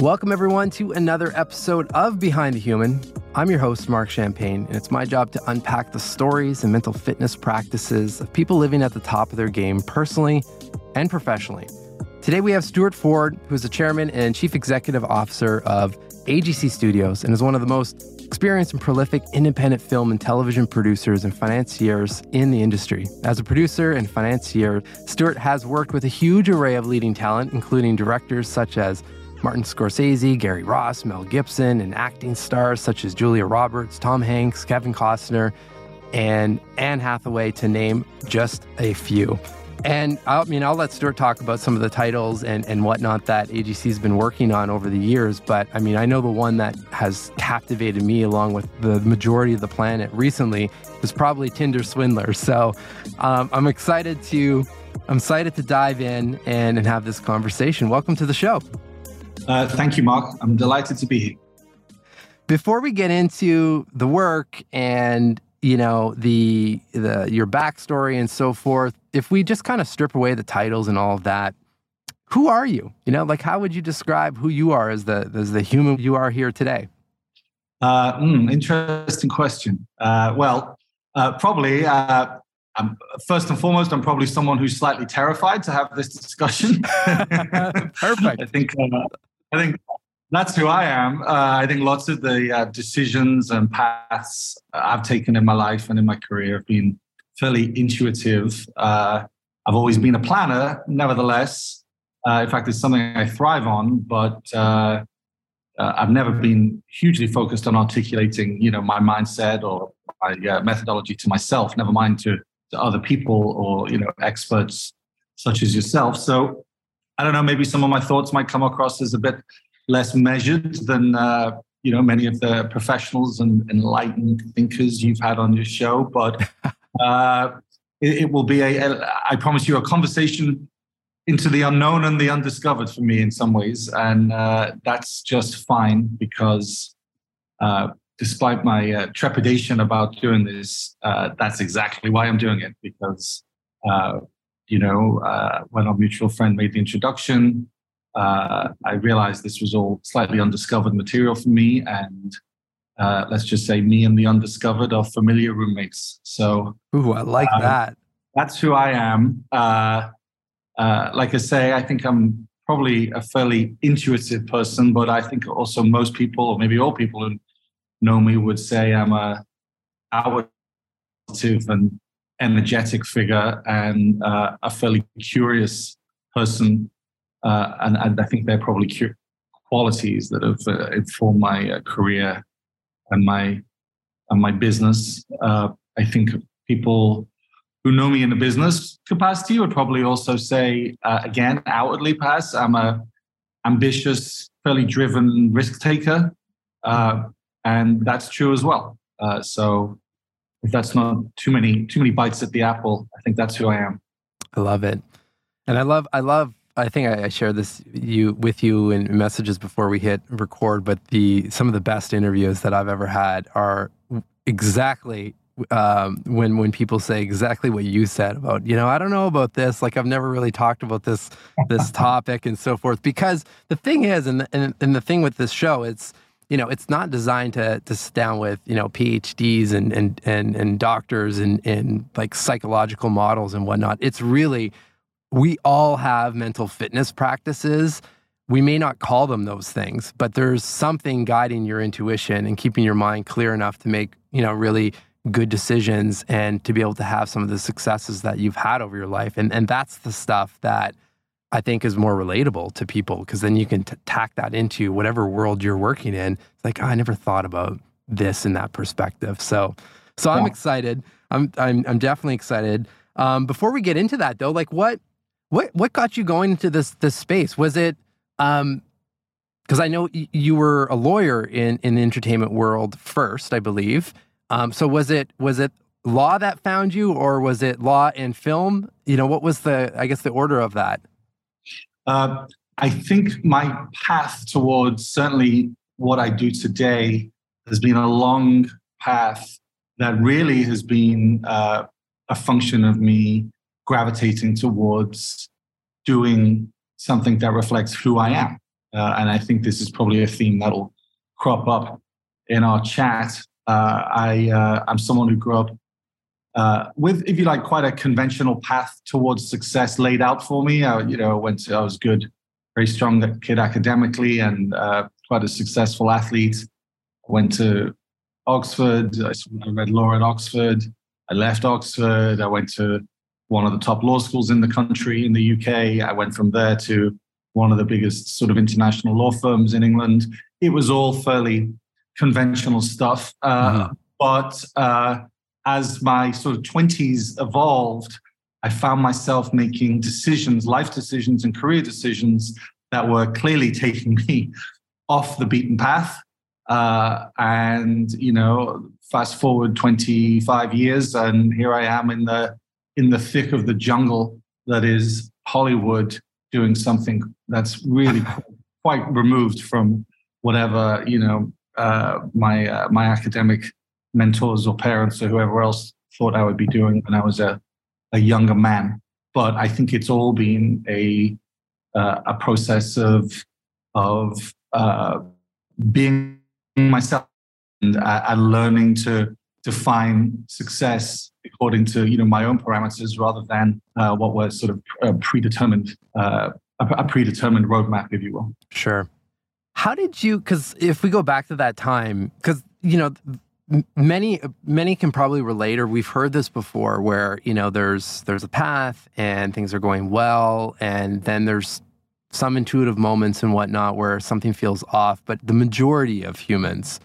Welcome, everyone, to another episode of Behind the Human. I'm your host, Marc Champagne, and it's my job to unpack the stories and mental fitness practices of people living at the top of their game personally and professionally. Today, we have Stuart Ford, who is the chairman and chief executive officer of AGC Studios and is one of the most experienced and prolific independent film and television producers and financiers in the industry. As a producer and financier, Stuart has worked with a huge array of leading talent, including directors such as Martin Scorsese, Gary Ross, Mel Gibson, and acting stars such as Julia Roberts, Tom Hanks, Kevin Costner, and Anne Hathaway, to name just a few. And I mean, I'll let Stuart talk about some of the titles and, and whatnot that AGC's been working on over the years. But I mean, I know the one that has captivated me along with the majority of the planet recently was probably Tinder Swindler. So um, I'm excited to I'm excited to dive in and, and have this conversation. Welcome to the show. Uh, thank you, Marc. I'm delighted to be here. Before we get into the work and you know the the your backstory and so forth, if we just kind of strip away the titles and all of that, who are you? You know, like how would you describe who you are as the as the human you are here today? Uh, mm, interesting question. Uh, well, uh, probably uh, I'm, first and foremost, I'm probably someone who's slightly terrified to have this discussion. Perfect. I think uh, I think that's who I am. Uh, I think lots of the uh, decisions and paths I've taken in my life and in my career have been fairly intuitive. Uh, I've always been a planner, nevertheless. Uh, in fact, it's something I thrive on, but uh, uh, I've never been hugely focused on articulating, you know, my mindset or my methodology to myself. Never mind to, to other people or you know experts such as yourself. So I don't know, maybe some of my thoughts might come across as a bit less measured than uh, you know many of the professionals and enlightened thinkers you've had on your show, but uh, it, it, will be a, a, I promise you, a conversation into the unknown and the undiscovered for me in some ways, and uh, that's just fine because. Uh, despite my uh, trepidation about doing this, uh, that's exactly why I'm doing it because you know, uh, when our mutual friend made the introduction, uh, I realized this was all slightly undiscovered material for me. And uh, let's just say me and the undiscovered are familiar roommates. So, ooh, I like um, that. That's who I am. Uh, uh, like I say, I think I'm probably a fairly intuitive person, but I think also most people, or maybe all people me, would say I'm a outward and energetic figure and uh, a fairly curious person. Uh, and, and, I think they're probably cu- qualities that have uh, informed my uh, career and my and my business. Uh, I think people who know me in a business capacity would probably also say, uh, again, outwardly, perhaps I'm a ambitious, fairly driven risk taker, and that's true as well. so if that's not too many too many bites at the apple, I think that's who I am. I love it, and I love I love. I think I, I shared this you with you in messages before we hit record, but the some of the best interviews that I've ever had are exactly um, when when people say exactly what you said about you know I don't know about this like I've never really talked about this this topic and so forth because the thing is and and, and the thing with this show it's you know, it's not designed to to sit down with you know PhDs and and and and doctors and and like psychological models and whatnot. It's really we all have mental fitness practices. We may not call them those things, but there's something guiding your intuition and keeping your mind clear enough to make you know really good decisions and to be able to have some of the successes that you've had over your life. And and that's the stuff that I think is more relatable to people because then you can t- tack that into whatever world you're working in. It's like oh, I never thought about this in that perspective. So, so yeah. I'm excited. I'm I'm I'm definitely excited. Um, before we get into that though, like what what what got you going into this this space? Was it um because I know y- you were a lawyer in in the entertainment world first, I believe. Um, so was it was it law that found you, or was it law and film? You know, what was the I guess the order of that? Uh, I think my path towards certainly what I do today has been a long path that really has been uh, a function of me gravitating towards doing something that reflects who I am. uh, and I think this is probably a theme that'll crop up in our chat. Uh, I uh, I'm someone who grew up uh, with, if you like, quite a conventional path towards success laid out for me. I, you know, went to, I was good, very strong kid academically, and uh, quite a successful athlete. I went to Oxford. I read law at Oxford. I left Oxford. I went to one of the top law schools in the country in the UK. I went from there to one of the biggest sort of international law firms in England. It was all fairly conventional stuff. Uh, mm-hmm. But uh, as my sort of 20s evolved, I found myself making decisions, life decisions and career decisions that were clearly taking me off the beaten path. Uh, and, you know, fast forward 25 years, and here I am in the in the thick of the jungle that is Hollywood doing something that's really quite removed from whatever you know uh, my uh, my academic mentors or parents or whoever else thought I would be doing when I was a, a younger man. But I think it's all been a uh, a process of of uh, being myself and, uh, learning to define success according to you know my own parameters rather than uh, what was sort of uh, predetermined uh, a predetermined roadmap, if you will. Sure. How did you? Because if we go back to that time, because you know many many can probably relate or we've heard this before where you know there's there's a path and things are going well and then there's some intuitive moments and whatnot where something feels off but the majority of humans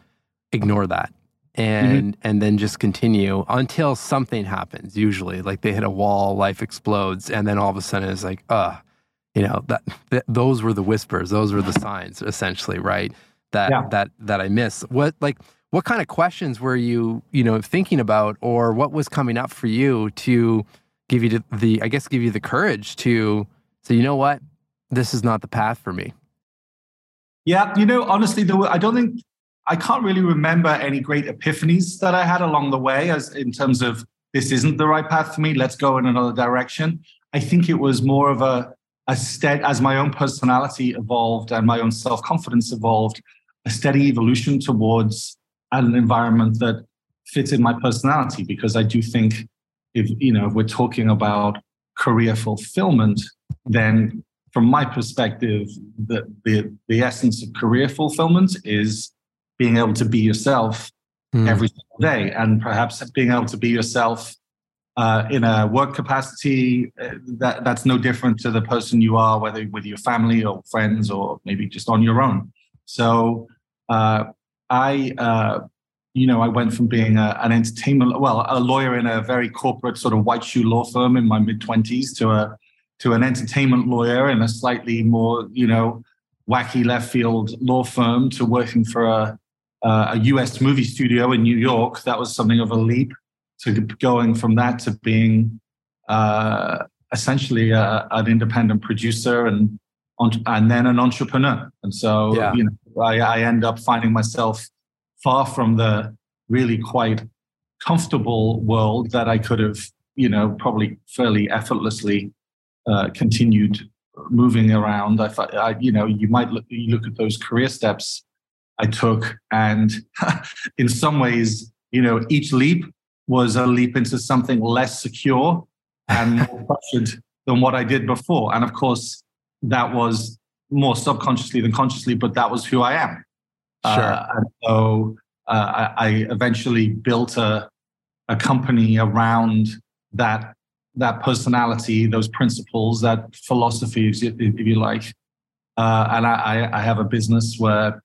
ignore that and mm-hmm. and then just continue until something happens usually like they hit a wall life explodes and then all of a sudden it's like uh you know that, that those were the whispers those were the signs essentially right that yeah. that that i miss what like what kind of questions were you you know thinking about or what was coming up for you to give you the i guess give you the courage to say you know what? This is not the path for me. Yeah you know honestly there were, i don't think i can't really remember any great epiphanies that i had along the way as in terms of this isn't the right path for me. Let's go in another direction. I think it was more of a a stead as my own personality evolved and my own self-confidence evolved a steady evolution towards an environment that fits in my personality because I do think if you know if we're talking about career fulfillment, then from my perspective, the the, the essence of career fulfillment is being able to be yourself mm. every single day, and perhaps being able to be yourself uh, in a work capacity uh, that that's no different to the person you are, whether with your family or friends or maybe just on your own. So uh, I, uh, you know, I went from being a, an entertainment, well, a lawyer in a very corporate sort of white shoe law firm in my mid twenties to a to an entertainment lawyer in a slightly more, you know, wacky left field law firm to working for a a US movie studio in New York. That was something of a leap to going from that to being uh, essentially a, an independent producer and and then an entrepreneur. And so, yeah. you know, I, I end up finding myself far from the really quite comfortable world that I could have, you know, probably fairly effortlessly uh, continued moving around. I I, you know, you might look, you look at those career steps I took, and in some ways, you know, each leap was a leap into something less secure and more structured than what I did before. And of course, that was more subconsciously than consciously, but that was who I am. Sure. Uh, and so uh, I, I, eventually built a, a company around that that personality, those principles, that philosophy, if, if you like. Uh, and I, I have a business where,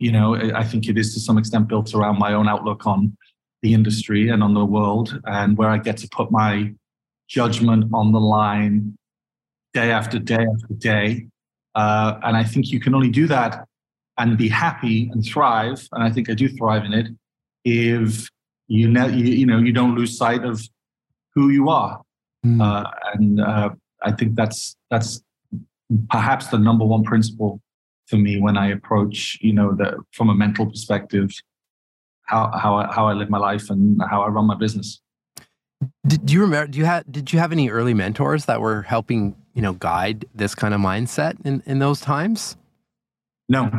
you know, I think it is to some extent built around my own outlook on the industry and on the world, and where I get to put my judgment on the line day after day after day. Uh, and I think you can only do that and be happy and thrive. And I think I do thrive in it if you know you, you know you don't lose sight of who you are. Mm. Uh, and uh, I think that's that's perhaps the number one principle for me when I approach you know the from a mental perspective how how I, how I live my life and how I run my business. Did, do you remember? Do you have? Did you have any early mentors that were helping you know guide this kind of mindset in in those times? No,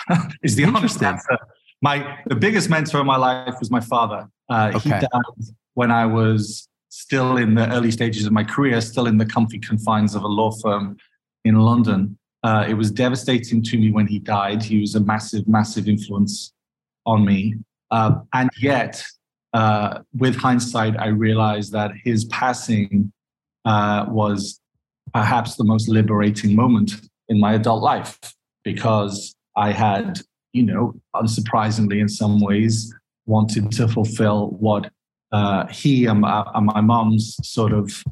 is the honest answer. My the biggest mentor in my life was my father. Uh, okay. He died when I was still in the early stages of my career, still in the comfy confines of a law firm in London. Uh, it was devastating to me when he died. He was a massive, massive influence on me. Uh, and yet, uh, with hindsight, I realized that his passing uh, was perhaps the most liberating moment in my adult life because I had, you know, unsurprisingly in some ways, wanted to fulfill what uh, he and my, and my mom's sort of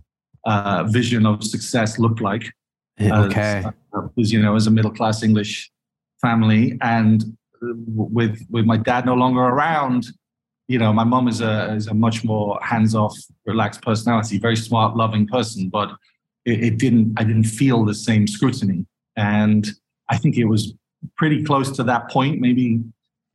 uh, vision of success looked like. Okay. As, as you know, as a middle class English family, and with with my dad no longer around, you know, my mom is a is a much more hands off, relaxed personality, very smart, loving person, but it, it didn't. I didn't feel the same scrutiny, and I think it was pretty close to that point, maybe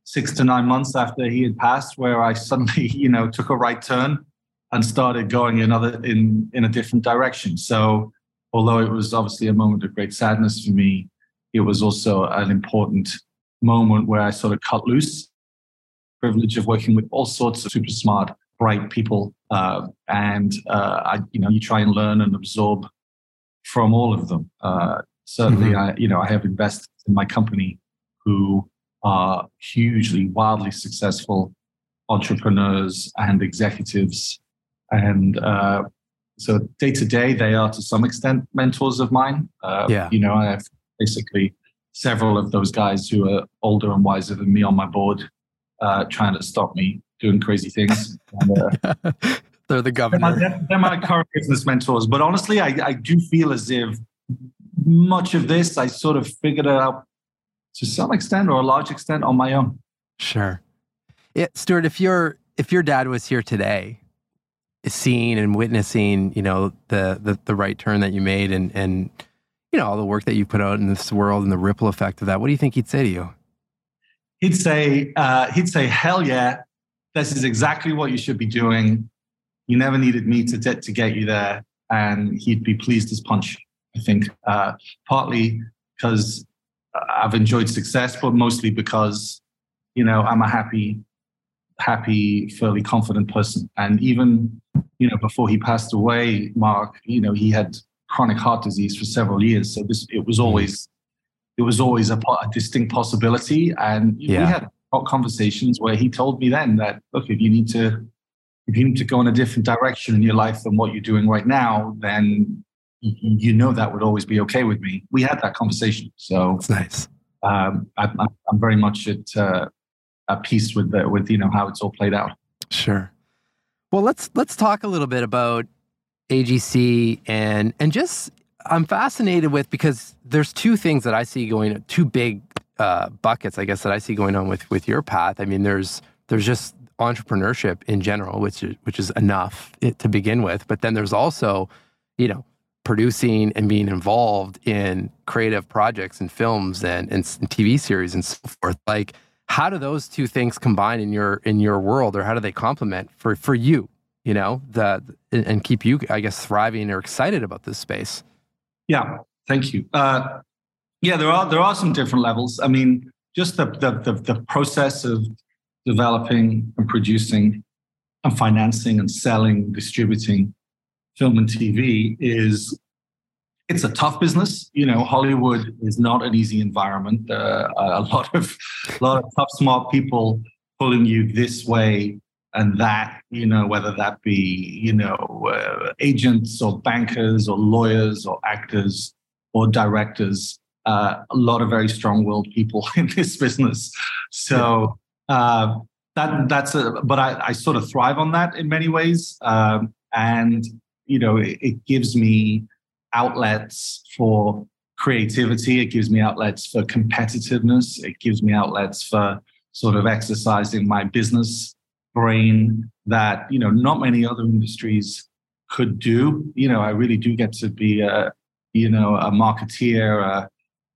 six to nine months after he had passed, where I suddenly, you know, took a right turn and started going another in in a different direction. So, although it was obviously a moment of great sadness for me, it was also an important moment where I sort of cut loose. Privilege of working with all sorts of super smart, bright people, uh, and uh, I, you know, you try and learn and absorb from all of them. Uh, certainly, mm-hmm. I, you know, I have invested in my company who are hugely, wildly successful entrepreneurs and executives. And uh, so, day to day, they are to some extent mentors of mine. Uh, yeah. You know, I have basically several of those guys who are older and wiser than me on my board uh, trying to stop me doing crazy things. And, uh, they're the governor. They're my, they're my current business mentors. But honestly, I, I do feel as if much of this I sort of figured it out to some extent or a large extent on my own. Sure. Yeah, Stuart, if your if your dad was here today, seeing and witnessing, you know, the the, the right turn that you made and and you know all the work that you put out in this world and the ripple effect of that, what do you think he'd say to you? He'd say uh, he'd say, "Hell yeah, this is exactly what you should be doing. You never needed me to get to get you there," and he'd be pleased as punch. I think uh, partly because I've enjoyed success, but mostly because, you know, I'm a happy, happy, fairly confident person. And even, you know, before he passed away, Marc, you know, he had chronic heart disease for several years. So this, it was always, it was always a, a distinct possibility. And yeah. we had conversations where he told me then that, look, if you need to, if you need to go in a different direction in your life than what you're doing right now, then you know that would always be okay with me. We had that conversation, so it's nice. Um, I, am very much at uh, at peace with the, with you know how it's all played out. Sure. Well, let's let's talk a little bit about AGC and and just I'm fascinated with because there's two things that I see going two big uh, buckets I guess that I see going on with with your path. I mean, there's there's just entrepreneurship in general, which is which is enough to begin with, but then there's also you know producing and being involved in creative projects and films and, and, TV series and so forth. Like, how do those two things combine in your in your world, or how do they complement for for you? You know, the and keep you, I guess, thriving or excited about this space. Yeah, thank you. Uh, yeah, there are there are some different levels. I mean, just the the, the, the process of developing and producing and financing and selling, distributing film and TV is it's a tough business. You know, Hollywood is not an easy environment. Uh, a lot of a lot of tough, smart people pulling you this way and that. You know, whether that be you know uh, agents or bankers or lawyers or actors or directors. Uh, a lot of very strong-willed people in this business. So uh, that that's a. But I, I, sort of thrive on that in many ways. Um, and you know, it, it gives me outlets for creativity. It gives me outlets for competitiveness. It gives me outlets for sort of exercising my business brain that, you know, not many other industries could do. You know, I really do get to be a, you know, a marketeer, a,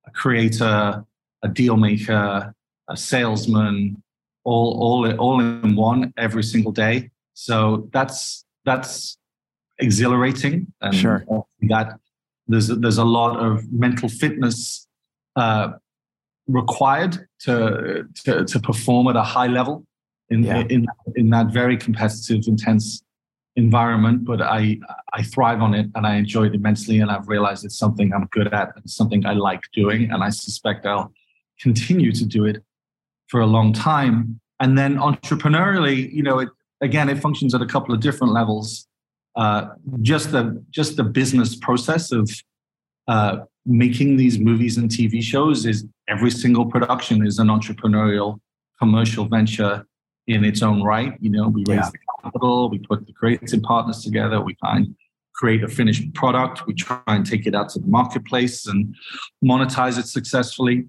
a creator, a deal maker, a salesman, all, all, all in one every single day. So that's, that's exhilarating. And sure. that there's there's a lot of mental fitness uh, required to, to, to perform at a high level in, yeah. in, in that very competitive, intense environment, but I, I thrive on it and I enjoy it immensely. And I've realized it's something I'm good at and something I like doing. And I suspect I'll continue to do it for a long time. And then entrepreneurially, you know, it, again, it functions at a couple of different levels. Uh, just the just the business process of uh, making these movies and TV shows is every single production is an entrepreneurial commercial venture in its own right. You know, we raise yeah. the capital, we put the creative partners together, we find create a finished product, we try and take it out to the marketplace and monetize it successfully.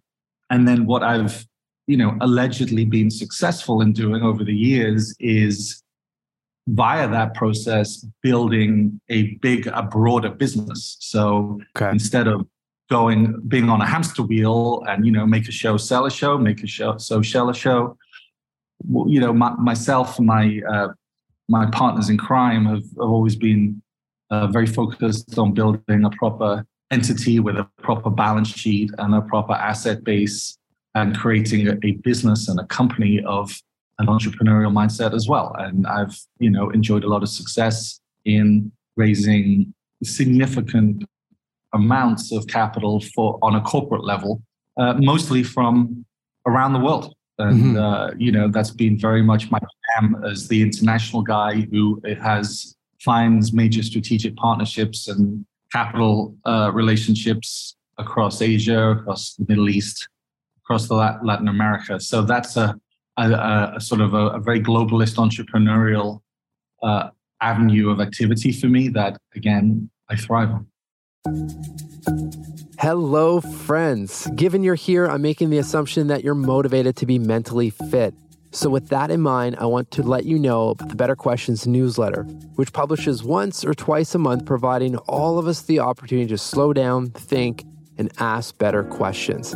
And then what I've, you know, allegedly been successful in doing over the years is via that process building a big a broader business. So okay. instead of going being on a hamster wheel and you know make a show sell a show make a show so sell a show. You know my, myself my uh, my partners in crime have, have always been uh, very focused on building a proper entity with a proper balance sheet and a proper asset base and creating a, a business and a company of an entrepreneurial mindset as well. And I've, you know, enjoyed a lot of success in raising significant amounts of capital for on a corporate level, uh, mostly from around the world. And mm-hmm. uh, you know that's been very much my jam as the international guy who has finds major strategic partnerships and capital uh, relationships across Asia, across the Middle East, across the Latin America. So that's a a, a sort of a, a, very globalist entrepreneurial uh, avenue of activity for me that, again, I thrive on. Hello, friends. Given you're here, I'm making the assumption that you're motivated to be mentally fit. So, with that in mind, I want to let you know about the Better Questions newsletter, which publishes once or twice a month, providing all of us the opportunity to slow down, think, and ask better questions.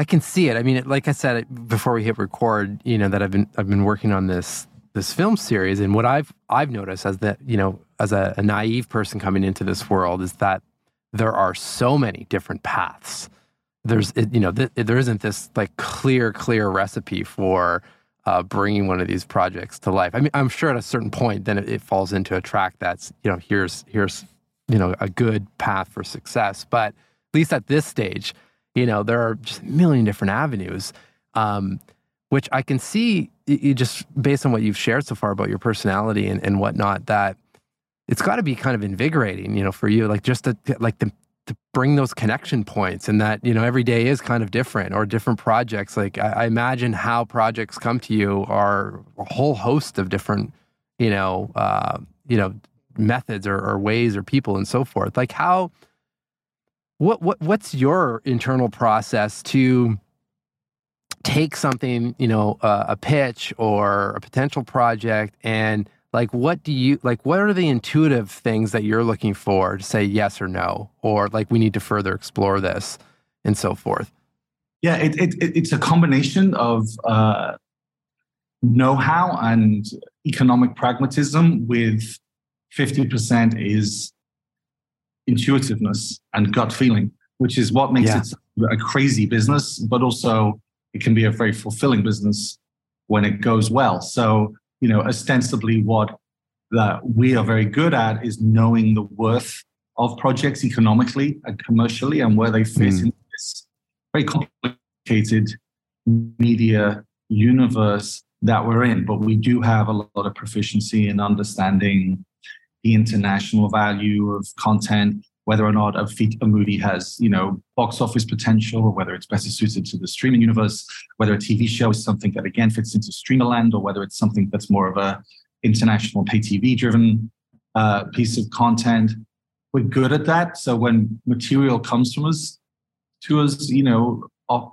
I can see it. I mean, like I said before we hit record, you know that I've been I've been working on this this film series, and what I've I've noticed as that you know as a, a naive person coming into this world is that there are so many different paths. There's you know th- there isn't this like clear clear recipe for uh, bringing one of these projects to life. I mean, I'm sure at a certain point, then it, it falls into a track that's you know here's here's you know a good path for success. But at least at this stage you know, there are just a million different avenues, um, which I can see you just based on what you've shared so far about your personality and, and whatnot, that it's got to be kind of invigorating, you know, for you, like just to like the, to bring those connection points and that, you know, every day is kind of different or different projects. Like I, I imagine how projects come to you are a whole host of different, you know, uh, you know, methods or, or ways or people and so forth. Like how, what what what's your internal process to take something, you know, uh, a pitch or a potential project? And like what do you like what are the intuitive things that you're looking for to say yes or no? Or like we need to further explore this and so forth? Yeah it, it, it's a combination of uh, know-how and economic pragmatism with 50% is intuitiveness and gut feeling, which is what makes yeah. it a crazy business, but also it can be a very fulfilling business when it goes well. So, you know, ostensibly what that we are very good at is knowing the worth of projects economically and commercially and where they fit mm. in this very complicated media universe that we're in. But we do have a lot of proficiency in understanding the international value of content, whether or not a, feat, a movie has, you know, box office potential, or whether it's better suited to the streaming universe, whether a TV show is something that again fits into streamerland, or whether it's something that's more of a international pay TV driven uh, piece of content. We're good at that. So when material comes from us to us, you know,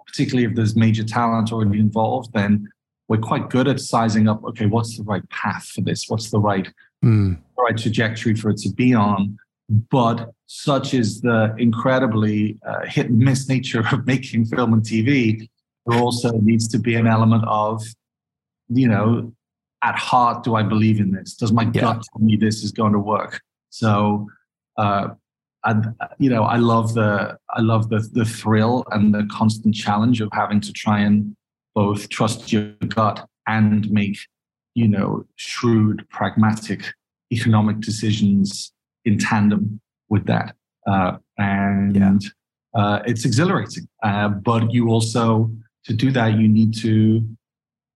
particularly if there's major talent already involved, then we're quite good at sizing up. Okay, what's the right path for this? What's the right mm. right trajectory for it to be on? But such is the incredibly uh, hit and miss nature of making film and TV. There also needs to be an element of, you know, at heart, do I believe in this? Does my yeah. gut tell me this is going to work? So, uh, and you know, I love the I love the the thrill and the constant challenge of having to try and both trust your gut and make you know shrewd, pragmatic economic decisions in tandem with that. Uh, and yeah. uh, it's exhilarating. Uh, but you also, to do that, you need to,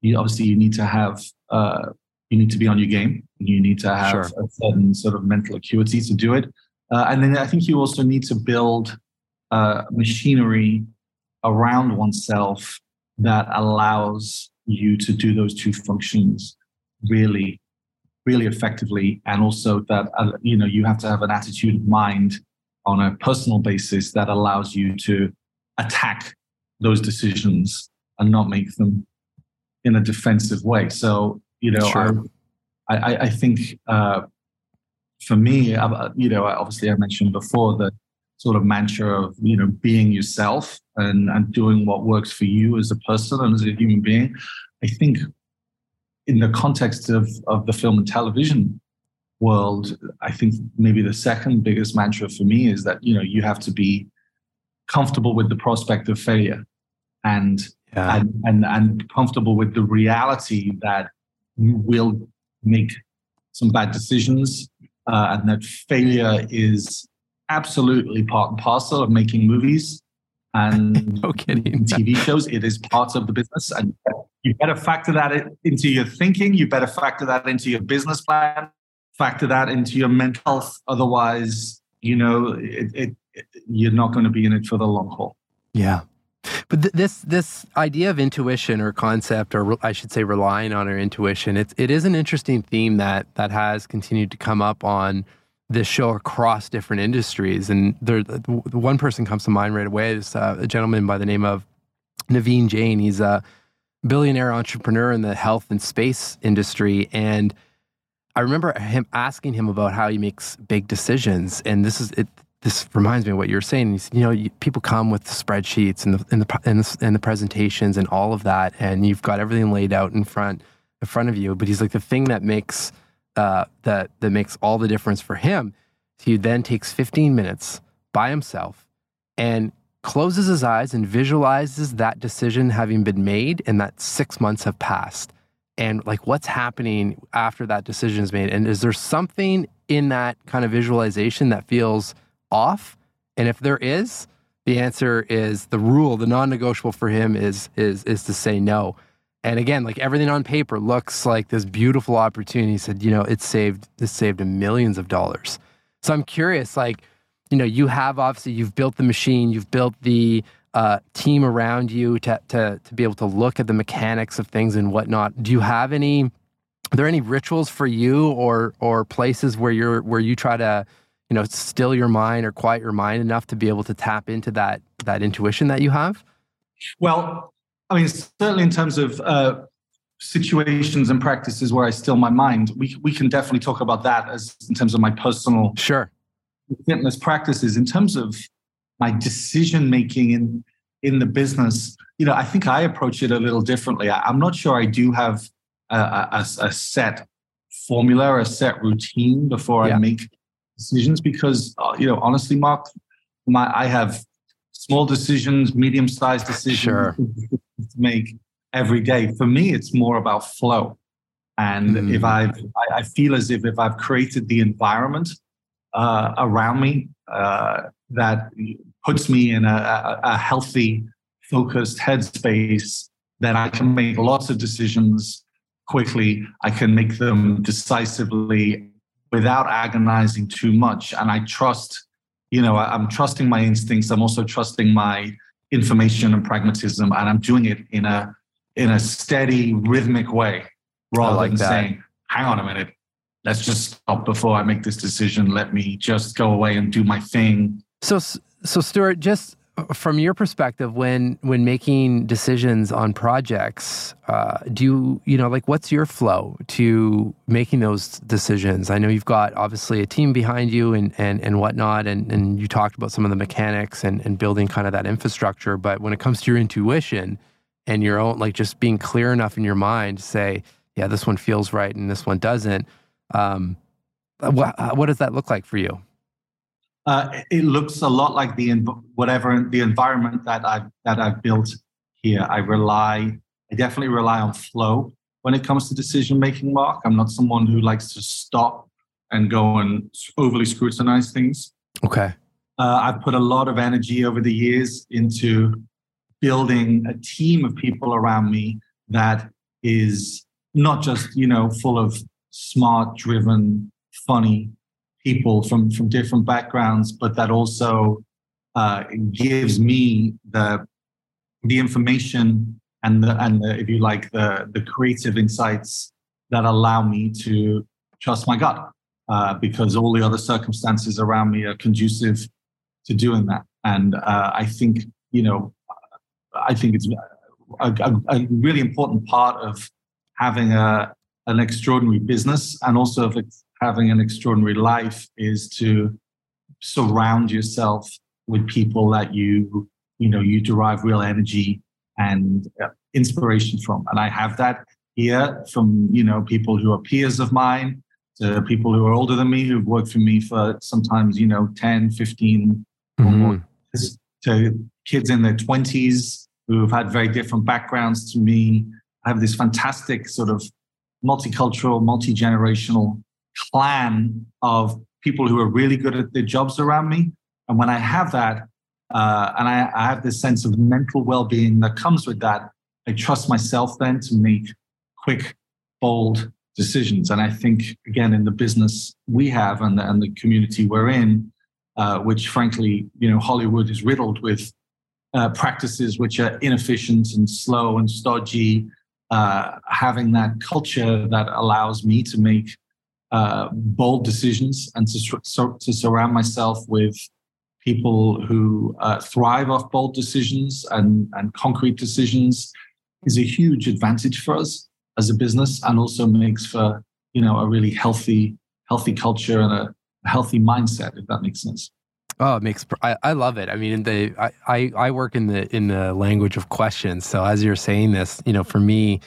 you obviously, you need to have, uh, you need to be on your game. You need to have sure. a certain sort of mental acuity to do it. Uh, and then I think you also need to build uh, machinery around oneself that allows you to do those two functions really really effectively and also that uh, you know you have to have an attitude of mind on a personal basis that allows you to attack those decisions and not make them in a defensive way so you know sure. I, I, I think uh, for me uh, you know obviously i mentioned before that sort of mantra of you know being yourself and and doing what works for you as a person and as a human being i think in the context of, of the film and television world, I think maybe the second biggest mantra for me is that you know you have to be comfortable with the prospect of failure and yeah. and, and and comfortable with the reality that you will make some bad decisions uh, and that failure is absolutely part and parcel of making movies and no TV shows. It is part of the business, and you better factor that into your thinking. You better factor that into your business plan. Factor that into your mental health. Otherwise, you know, it, it, it, you're not going to be in it for the long haul. Yeah. But th- this this idea of intuition or concept, or re- I should say, relying on our intuition, it's it is an interesting theme that that has continued to come up on this show across different industries. And there, the one person comes to mind right away is uh, a gentleman by the name of Naveen Jain. He's a billionaire entrepreneur in the health and space industry. And I remember him asking him about how he makes big decisions. And this is it. This reminds me of what you're saying. He said, you know, you, people come with spreadsheets and the and the, and the and the presentations and all of that, and you've got everything laid out in front in front of you. But he's like the thing that makes uh, that that makes all the difference for him. He then takes 15 minutes by himself and closes his eyes and visualizes that decision having been made and that six months have passed. And like what's happening after that decision is made? And is there something in that kind of visualization that feels off? And if there is the answer is the rule the non-negotiable for him is is is to say no and again like everything on paper looks like this beautiful opportunity he said you know it saved it saved millions of dollars so i'm curious like you know, you have obviously you've built the machine, you've built the uh, team around you to, to to be able to look at the mechanics of things and whatnot. Do you have any? Are there any rituals for you or or places where you're where you try to you know still your mind or quiet your mind enough to be able to tap into that that intuition that you have? Well, I mean, certainly in terms of uh, situations and practices where I still my mind, we we can definitely talk about that as in terms of my personal sure fitness practices in terms of my decision making in in the business you know i think i approach it a little differently I, am not sure i do have a, a, a, set formula or a set routine before yeah. i make decisions because uh, you know honestly mark my i have small decisions medium sized decisions sure. to make every day for me it's more about flow and mm. if i've I, I feel as if if i've created the environment uh, around me uh, that puts me in a, a, healthy, focused headspace, then I can make lots of decisions quickly. I can make them decisively without agonizing too much. And I trust, you know, I'm trusting my instincts. I'm also trusting my information and pragmatism, and I'm doing it in a in a steady, rhythmic way, rather like than that. saying, "Hang on a minute, let's just stop before I make this decision. Let me just go away and do my thing. So, so Stuart, just from your perspective, when when making decisions on projects, uh, do you you know like what's your flow to making those decisions? I know you've got obviously a team behind you and and and whatnot, and and you talked about some of the mechanics and and building kind of that infrastructure. But when it comes to your intuition and your own like just being clear enough in your mind to say, yeah, this one feels right and this one doesn't. Um, what, what does that look like for you? Uh, it looks a lot like the whatever the environment that I've that I've built here. I rely, I definitely rely on flow when it comes to decision making. Marc, I'm not someone who likes to stop and go and overly scrutinize things. Okay. Uh, I've put a lot of energy over the years into building a team of people around me that is not just you know full of smart, driven, funny people from from different backgrounds, but that also uh, gives me the the information and the and the, if you like the the creative insights that allow me to trust my gut uh, because all the other circumstances around me are conducive to doing that. And uh, I think you know I think it's a, a, a really important part of having a an extraordinary business and also of having an extraordinary life is to surround yourself with people that you you know you derive real energy and uh, inspiration from. And i have that here from you know people who are peers of mine to people who are older than me who've worked for me for sometimes you know 10 15 mm-hmm. or more to kids in their 20s who've had very different backgrounds to me. I have this fantastic sort of multicultural multi-generational clan of people who are really good at their jobs around me. And when I have that, uh, and I, I, have this sense of mental well-being that comes with that, I trust myself then to make quick, bold decisions. And I think again in the business we have and the, and the community we're in, uh, which frankly, you know, Hollywood is riddled with uh, practices which are inefficient and slow and stodgy. Uh, having that culture that allows me to make uh, bold decisions and to, so, to surround myself with people who uh, thrive off bold decisions and, and concrete decisions is a huge advantage for us as a business and also makes for you know a really healthy healthy culture and a healthy mindset if that makes sense Oh, it makes I, I love it. I mean, the I, I I work in the in the language of questions. So as you're saying this, you know, for me,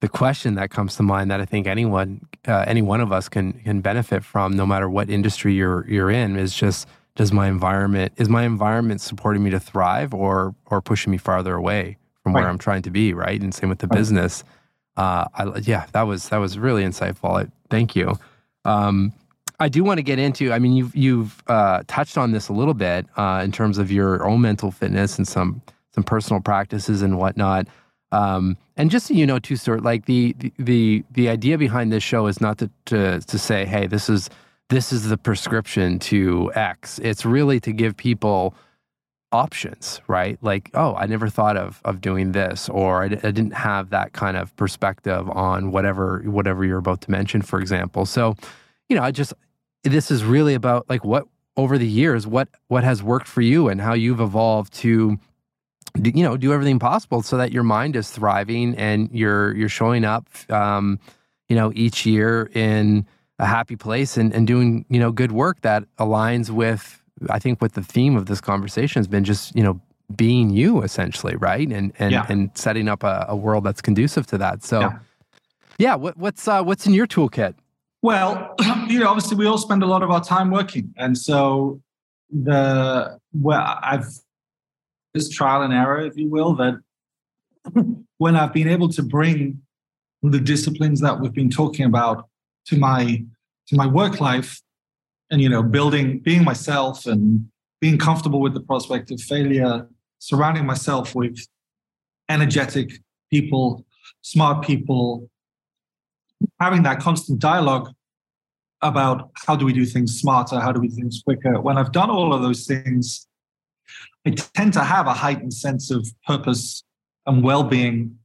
the question that comes to mind that I think anyone, uh, any one of us can can benefit from, no matter what industry you're you're in, is just does my environment is my environment supporting me to thrive or or pushing me farther away from right. where I'm trying to be, right? And same with the right. business. Uh, I, yeah, that was that was really insightful. I, thank you. Um, I do want to get into. I mean, you've you've uh, touched on this a little bit uh, in terms of your own mental fitness and some some personal practices and whatnot. Um, and just so you know, too, sort like the, the the idea behind this show is not to, to to say, hey, this is this is the prescription to X. It's really to give people options, right? Like, oh, I never thought of of doing this, or I, I didn't have that kind of perspective on whatever whatever you're about to mention, for example. So, you know, I just this is really about like what over the years what what has worked for you and how you've evolved to you know do everything possible so that your mind is thriving and you're you're showing up um, you know each year in a happy place and, and doing you know good work that aligns with i think what the theme of this conversation has been just you know being you essentially right? And and yeah. and setting up a, a, world that's conducive to that. So yeah, yeah what, what's uh, what's in your toolkit? Well you know obviously we all spend a lot of our time working. And so the well i've this trial and error, if you will, that when I've been able to bring the disciplines that we've been talking about to my to my work life and you know building being myself and being comfortable with the prospect of failure surrounding myself with energetic people smart people having that constant dialogue about how do we do things smarter how do we do things quicker. When i've done all of those things I tend to have a heightened sense of purpose and well-being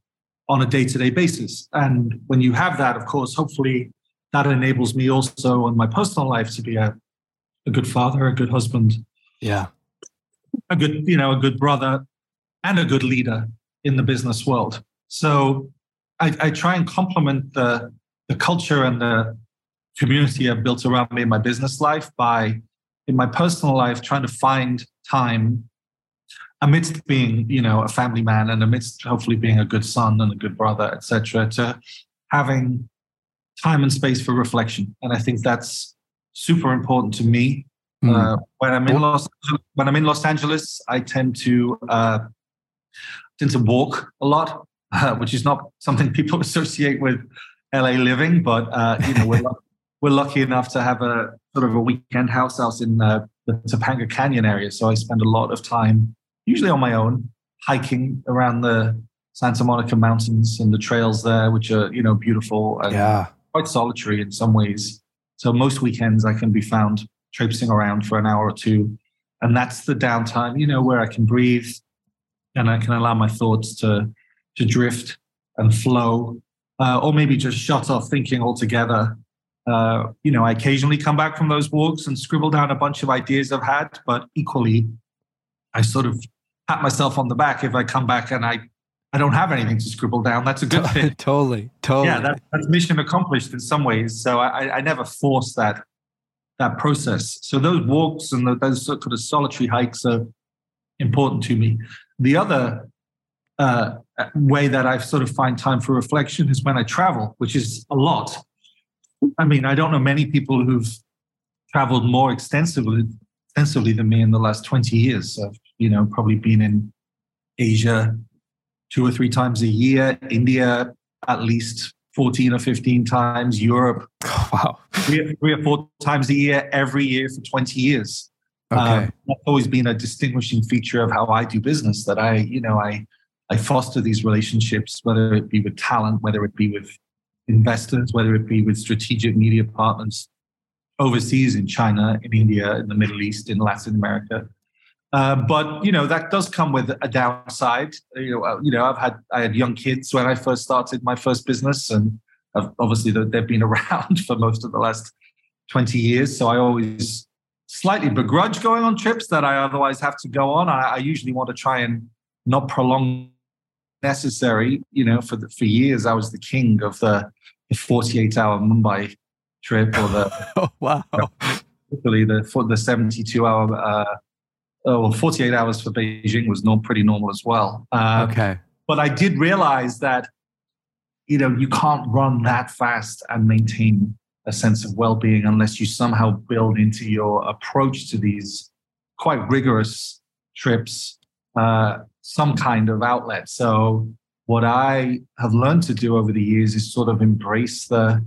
on a day-to-day basis. And when you have that, of course, hopefully that enables me also in my personal life to be a, a good father, a good husband. Yeah. a good, you know, a good brother and a good leader in the business world. So I, I try and complement the the culture and the community I've built around me in my business life by in my personal life trying to find time amidst being you know a family man and amidst hopefully being a good son and a good brother etc to having time and space for reflection. And i think that's super important to me. Mm. uh, when i'm in los when i'm in los angeles i tend to uh, tend to walk a lot uh, which is not something people associate with la living but uh, you know we're, we're lucky enough to have a sort of a weekend house house in uh, the topanga canyon area. So i spend a lot of time usually on my own, hiking around the Santa Monica Mountains and the trails there, which are you know beautiful and yeah. quite solitary in some ways. So most weekends I can be found traipsing around for an hour or two, and that's the downtime, you know, where I can breathe and I can allow my thoughts to to drift and flow, uh, or maybe just shut off thinking altogether. Uh, you know, I occasionally come back from those walks and scribble down a bunch of ideas I've had, but equally, I sort of pat myself on the back if I come back and I I don't have anything to scribble down. That's a good thing. totally, totally. Yeah, that, that's mission accomplished in some ways. So I, I never force that that process. So those walks and the, those sort of solitary hikes are important to me. The other uh, way that I sort of find time for reflection is when I travel, which is a lot. I mean, I don't know many people who've traveled more extensively extensively than me in the last 20 years. I've you know, probably been in Asia two or three times a year, India at least 14 or 15 times, Europe. wow. Three, three, or four times a year, every year for 20 years. Okay. Um, that's always been a distinguishing feature of how I do business that I, you know, I, I foster these relationships, whether it be with talent, whether it be with investors, whether it be with strategic media partners overseas in China, in India, in the Middle East, in Latin America. Uh, but you know that does come with a downside. You know, uh, you know, I've had I had young kids when I first started my first business, and obviously they've been around for most of the last twenty years. So I always slightly begrudge going on trips that I otherwise have to go on. I, I usually want to try and not prolong necessary. You know, for the, for years I was the king of the, the forty-eight hour Mumbai trip or the oh, wow, particularly the for the seventy-two hour. Uh, oh, 48 hours for Beijing was not pretty normal as well. Um, okay. But I did realize that, you know, you can't run that fast and maintain a sense of well-being unless you somehow build into your approach to these quite rigorous trips uh, some kind of outlet. So what I have learned to do over the years is sort of embrace the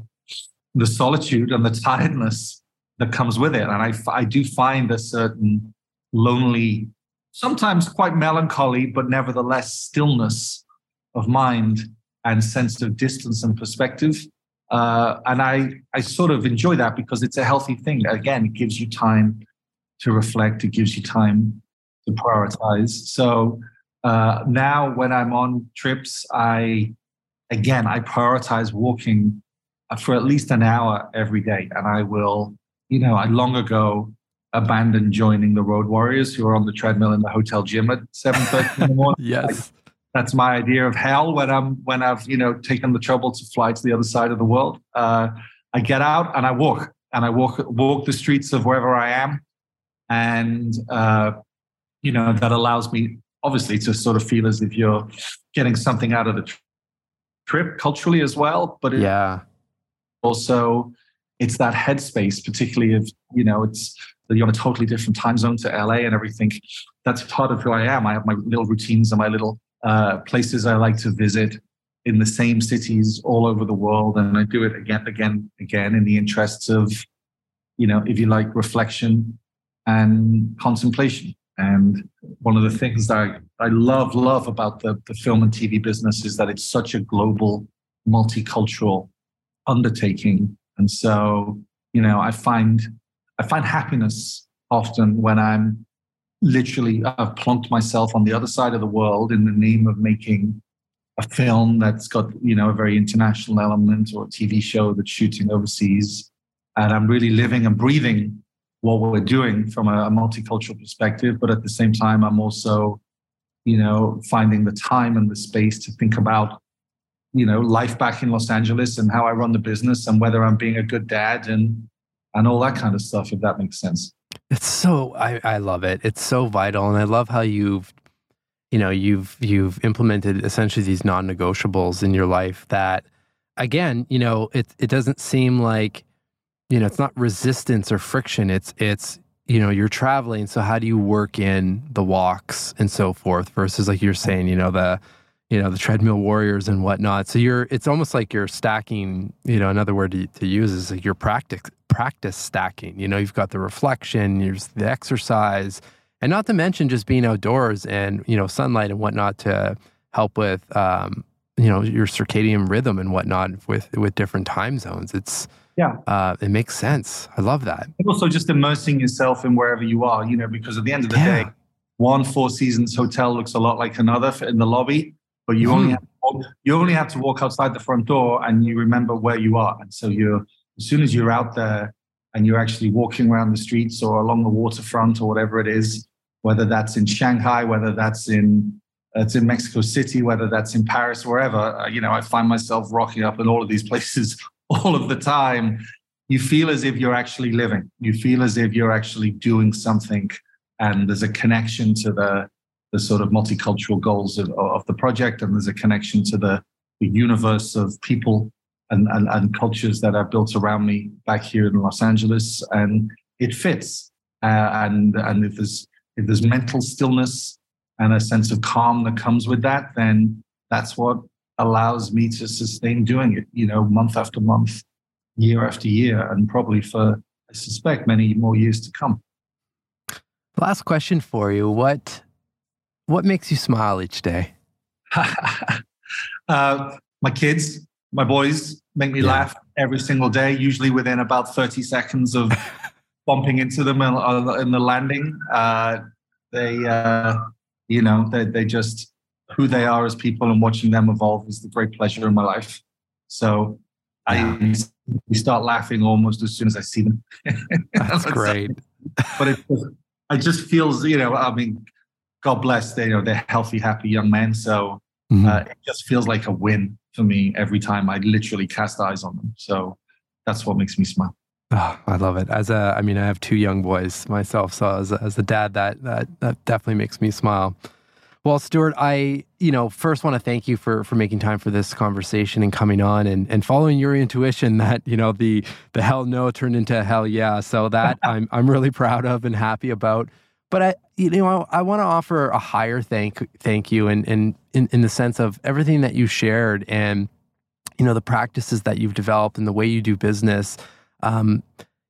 the solitude and the tiredness that comes with it. And I, I do find a certain lonely, sometimes quite melancholy, but nevertheless stillness of mind and sense of distance and perspective. Uh, and I, I sort of enjoy that because it's a healthy thing. Again, it gives you time to reflect, it gives you time to prioritize. So uh, now when I'm on trips, I, again, I prioritize walking for at least an hour every day. And I will, you know, I long ago abandoned joining the Road Warriors who are on the treadmill in the hotel gym at 7.30 in the morning. yes. that's my idea of hell when I'm when I've you know taken the trouble to fly to the other side of the world. Uh, I get out and I walk and I walk walk the streets of wherever I am, and uh, you know that allows me obviously to sort of feel as if you're getting something out of the trip culturally as well. But yeah, also it's that headspace, particularly if you know it's you're on a totally different time zone to LA and everything. That's part of who I am. I have my little routines and my little uh, places I like to visit in the same cities all over the world, and I do it again, again, again in the interests of, you know, if you like, reflection and contemplation. And one of the things that I, I love, love about the, the film and TV business is that it's such a global, multicultural undertaking. And so, you know, I find I find happiness often when I'm literally I've plunked myself on the other side of the world in the name of making a film that's got you know a very international element or a TV show that's shooting overseas, and I'm really living and breathing what we're doing from a, a multicultural perspective. But at the same time, I'm also, you know, finding the time and the space to think about, you know, life back in Los Angeles and how I run the business and whether I'm being a good dad and and all that kind of stuff, if that makes sense. It's so I, I love it. It's so vital. And I love how you've you know, you've you've implemented essentially these non-negotiables in your life that again, you know, it it doesn't seem like, you know, it's not resistance or friction. It's it's you know, you're traveling, so how do you work in the walks and so forth versus like you're saying, you know, the you know, the treadmill warriors and whatnot. So you're it's almost like you're stacking, you know, another word to, to use is like your practice practice stacking. You know, you've got the reflection, there's the exercise, and not to mention just being outdoors and you know sunlight and whatnot to help with um, you know your circadian rhythm and whatnot with with different time zones. It's yeah, uh, it makes sense. I love that. And also just immersing yourself in wherever you are. You know, because at the end of the yeah. day, one Four Seasons hotel looks a lot like another in the lobby, but you only mm-hmm. have, you only have to walk outside the front door and you remember where you are. And so you're as soon as you're out there and you're actually walking around the streets or along the waterfront or whatever it is, whether that's in Shanghai, whether that's in it's in Mexico City, whether that's in Paris, wherever, uh, you know, I find myself rocking up in all of these places all of the time. You feel as if you're actually living. You feel as if you're actually doing something, and there's a connection to the the sort of multicultural goals of, of the project, and there's a connection to the, the universe of people and, and, and cultures that are built around me back here in Los Angeles, and it fits. Uh, and and if there's if there's mental stillness and a sense of calm that comes with that, then that's what allows me to sustain doing it, you know, month after month, year after year, and probably for, I suspect, many more years to come. Last question for you. What what makes you smile each day? uh, my kids, my boys make me yeah. laugh every single day, usually within about 30 seconds of bumping into them in, in the landing. Uh, they, uh, you know, they, they just who they are as people and watching them evolve is the great pleasure in my life. So I we start laughing almost as soon as I see them. That's great. but it, it just feels, you know, I mean, God bless, they, you know, they're healthy, happy young men. So mm-hmm. uh, it just feels like a win for me every time I literally cast eyes on them. So that's what makes me smile. Oh, I love it. As a, I mean, I have two young boys myself, so as a, as a dad, that that that definitely makes me smile. Well, Stuart, I you know first want to thank you for for making time for this conversation and coming on and and following your intuition that you know the the hell no turned into hell yeah. So that I'm I'm really proud of and happy about. But I you know I, I want to offer a higher thank thank you and and in, in the sense of everything that you shared and you know the practices that you've developed and the way you do business. Um,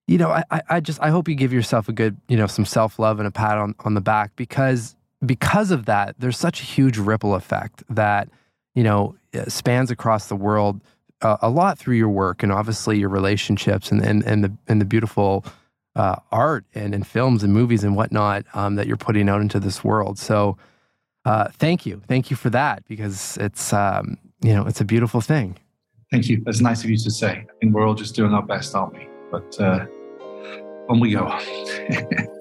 you know, I, I just I hope you give yourself a good, you know, some self love and a pat on on the back because because of that, there's such a huge ripple effect that you know spans across the world uh, a lot through your work and obviously your relationships and and, and the and the beautiful uh, art and, and films and movies and whatnot um, that you're putting out into this world. So. Uh, thank you, thank you for that because it's um, you know it's a beautiful thing. Thank you. That's nice of you to say. I think we're all just doing our best, aren't we? But uh, on we go.